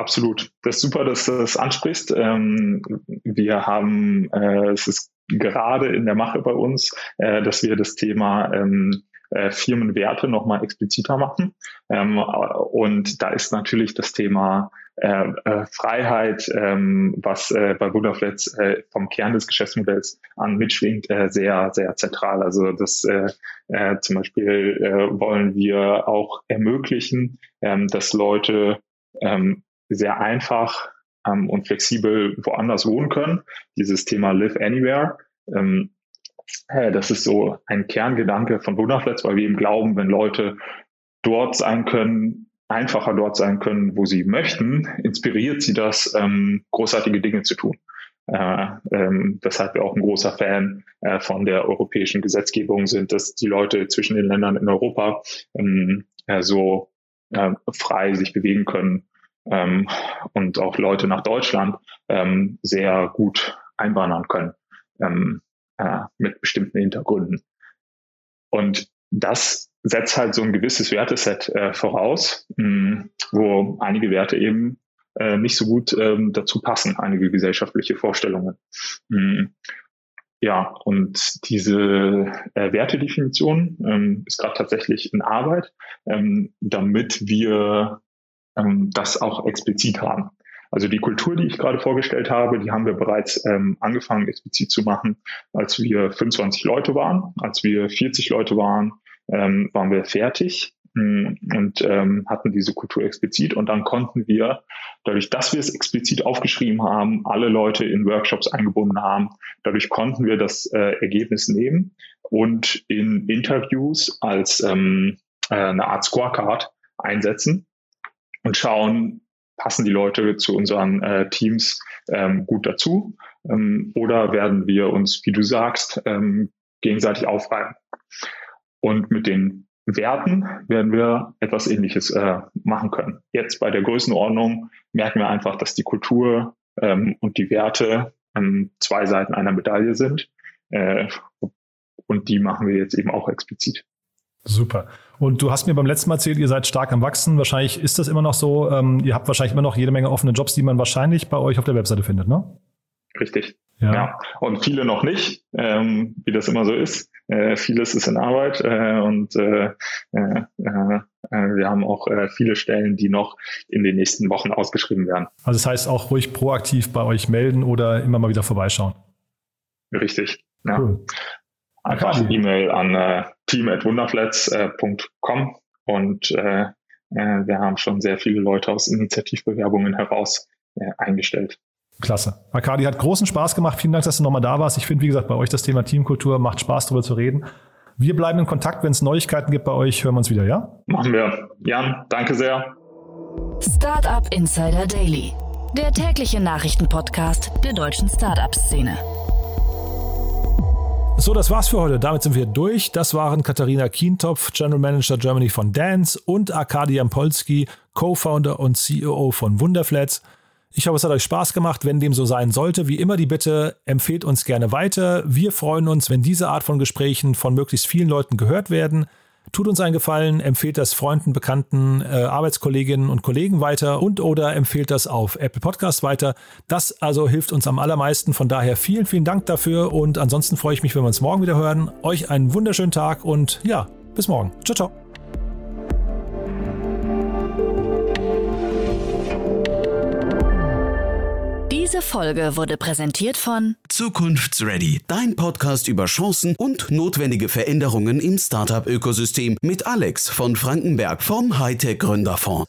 absolut. Das ist super, dass du das ansprichst. Ähm, wir haben, äh, es ist gerade in der Mache bei uns, äh, dass wir das Thema ähm, äh, Firmenwerte nochmal expliziter machen. Ähm, und da ist natürlich das Thema äh, äh, Freiheit, ähm, was äh, bei Wunderflats äh, vom Kern des Geschäftsmodells an mitschwingt, äh, sehr, sehr zentral. Also das äh, äh, zum Beispiel äh, wollen wir auch ermöglichen, ähm, dass Leute ähm, sehr einfach ähm, und flexibel woanders wohnen können. Dieses Thema Live Anywhere. Ähm, äh, das ist so ein Kerngedanke von Wunderflats, weil wir eben glauben, wenn Leute dort sein können, einfacher dort sein können, wo sie möchten, inspiriert sie das, ähm, großartige Dinge zu tun. Äh, ähm, weshalb wir auch ein großer Fan äh, von der europäischen Gesetzgebung sind, dass die Leute zwischen den Ländern in Europa ähm, äh, so äh, frei sich bewegen können ähm, und auch Leute nach Deutschland ähm, sehr gut einwandern können. ähm, äh, mit bestimmten Hintergründen. Und das setzt halt so ein gewisses Werteset äh, voraus, mh, wo einige Werte eben äh, nicht so gut ähm, dazu passen, einige gesellschaftliche Vorstellungen. Mh. Ja, und diese äh, Wertedefinition ähm, ist gerade tatsächlich in Arbeit, ähm, damit wir ähm, das auch explizit haben. Also die Kultur, die ich gerade vorgestellt habe, die haben wir bereits ähm, angefangen explizit zu machen, als wir 25 Leute waren. Als wir 40 Leute waren, ähm, waren wir fertig mm, und ähm, hatten diese Kultur explizit. Und dann konnten wir, dadurch, dass wir es explizit aufgeschrieben haben, alle Leute in Workshops eingebunden haben, dadurch konnten wir das äh, Ergebnis nehmen und in Interviews als ähm, äh, eine Art Scorecard einsetzen und schauen, passen die Leute zu unseren äh, Teams ähm, gut dazu ähm, oder werden wir uns, wie du sagst, ähm, gegenseitig aufreiben. Und mit den Werten werden wir etwas Ähnliches äh, machen können. Jetzt bei der Größenordnung merken wir einfach, dass die Kultur ähm, und die Werte an zwei Seiten einer Medaille sind. Äh, und die machen wir jetzt eben auch explizit. Super. Und du hast mir beim letzten Mal erzählt, ihr seid stark am Wachsen. Wahrscheinlich ist das immer noch so. Ähm, ihr habt wahrscheinlich immer noch jede Menge offene Jobs, die man wahrscheinlich bei euch auf der Webseite findet, ne? Richtig. Ja. ja. Und viele noch nicht, ähm, wie das immer so ist. Äh, vieles ist in Arbeit äh, und äh, wir haben auch viele Stellen, die noch in den nächsten Wochen ausgeschrieben werden. Also das heißt auch ruhig proaktiv bei euch melden oder immer mal wieder vorbeischauen. Richtig. Ja. Cool. Einfach E-Mail an team.wunderflats.com und äh, äh, wir haben schon sehr viele Leute aus Initiativbewerbungen heraus äh, eingestellt. Klasse. Akadi hat großen Spaß gemacht. Vielen Dank, dass du nochmal da warst. Ich finde, wie gesagt, bei euch das Thema Teamkultur macht Spaß, darüber zu reden. Wir bleiben in Kontakt. Wenn es Neuigkeiten gibt bei euch, hören wir uns wieder, ja? Machen wir. Jan, danke sehr. Startup Insider Daily, der tägliche Nachrichtenpodcast der deutschen Startup-Szene. So, das war's für heute. Damit sind wir durch. Das waren Katharina Kientopf, General Manager Germany von Dance und Arkadi Jampolski, Co-Founder und CEO von Wunderflats. Ich hoffe, es hat euch Spaß gemacht. Wenn dem so sein sollte, wie immer die Bitte, empfehlt uns gerne weiter. Wir freuen uns, wenn diese Art von Gesprächen von möglichst vielen Leuten gehört werden. Tut uns einen Gefallen, empfehlt das Freunden, Bekannten, äh, Arbeitskolleginnen und Kollegen weiter und oder empfehlt das auf Apple Podcast weiter. Das also hilft uns am allermeisten. Von daher vielen, vielen Dank dafür und ansonsten freue ich mich, wenn wir uns morgen wieder hören. Euch einen wunderschönen Tag und ja, bis morgen. Ciao, ciao. Diese Folge wurde präsentiert von Zukunftsready, dein Podcast über Chancen und notwendige Veränderungen im Startup-Ökosystem mit Alex von Frankenberg vom Hightech Gründerfonds.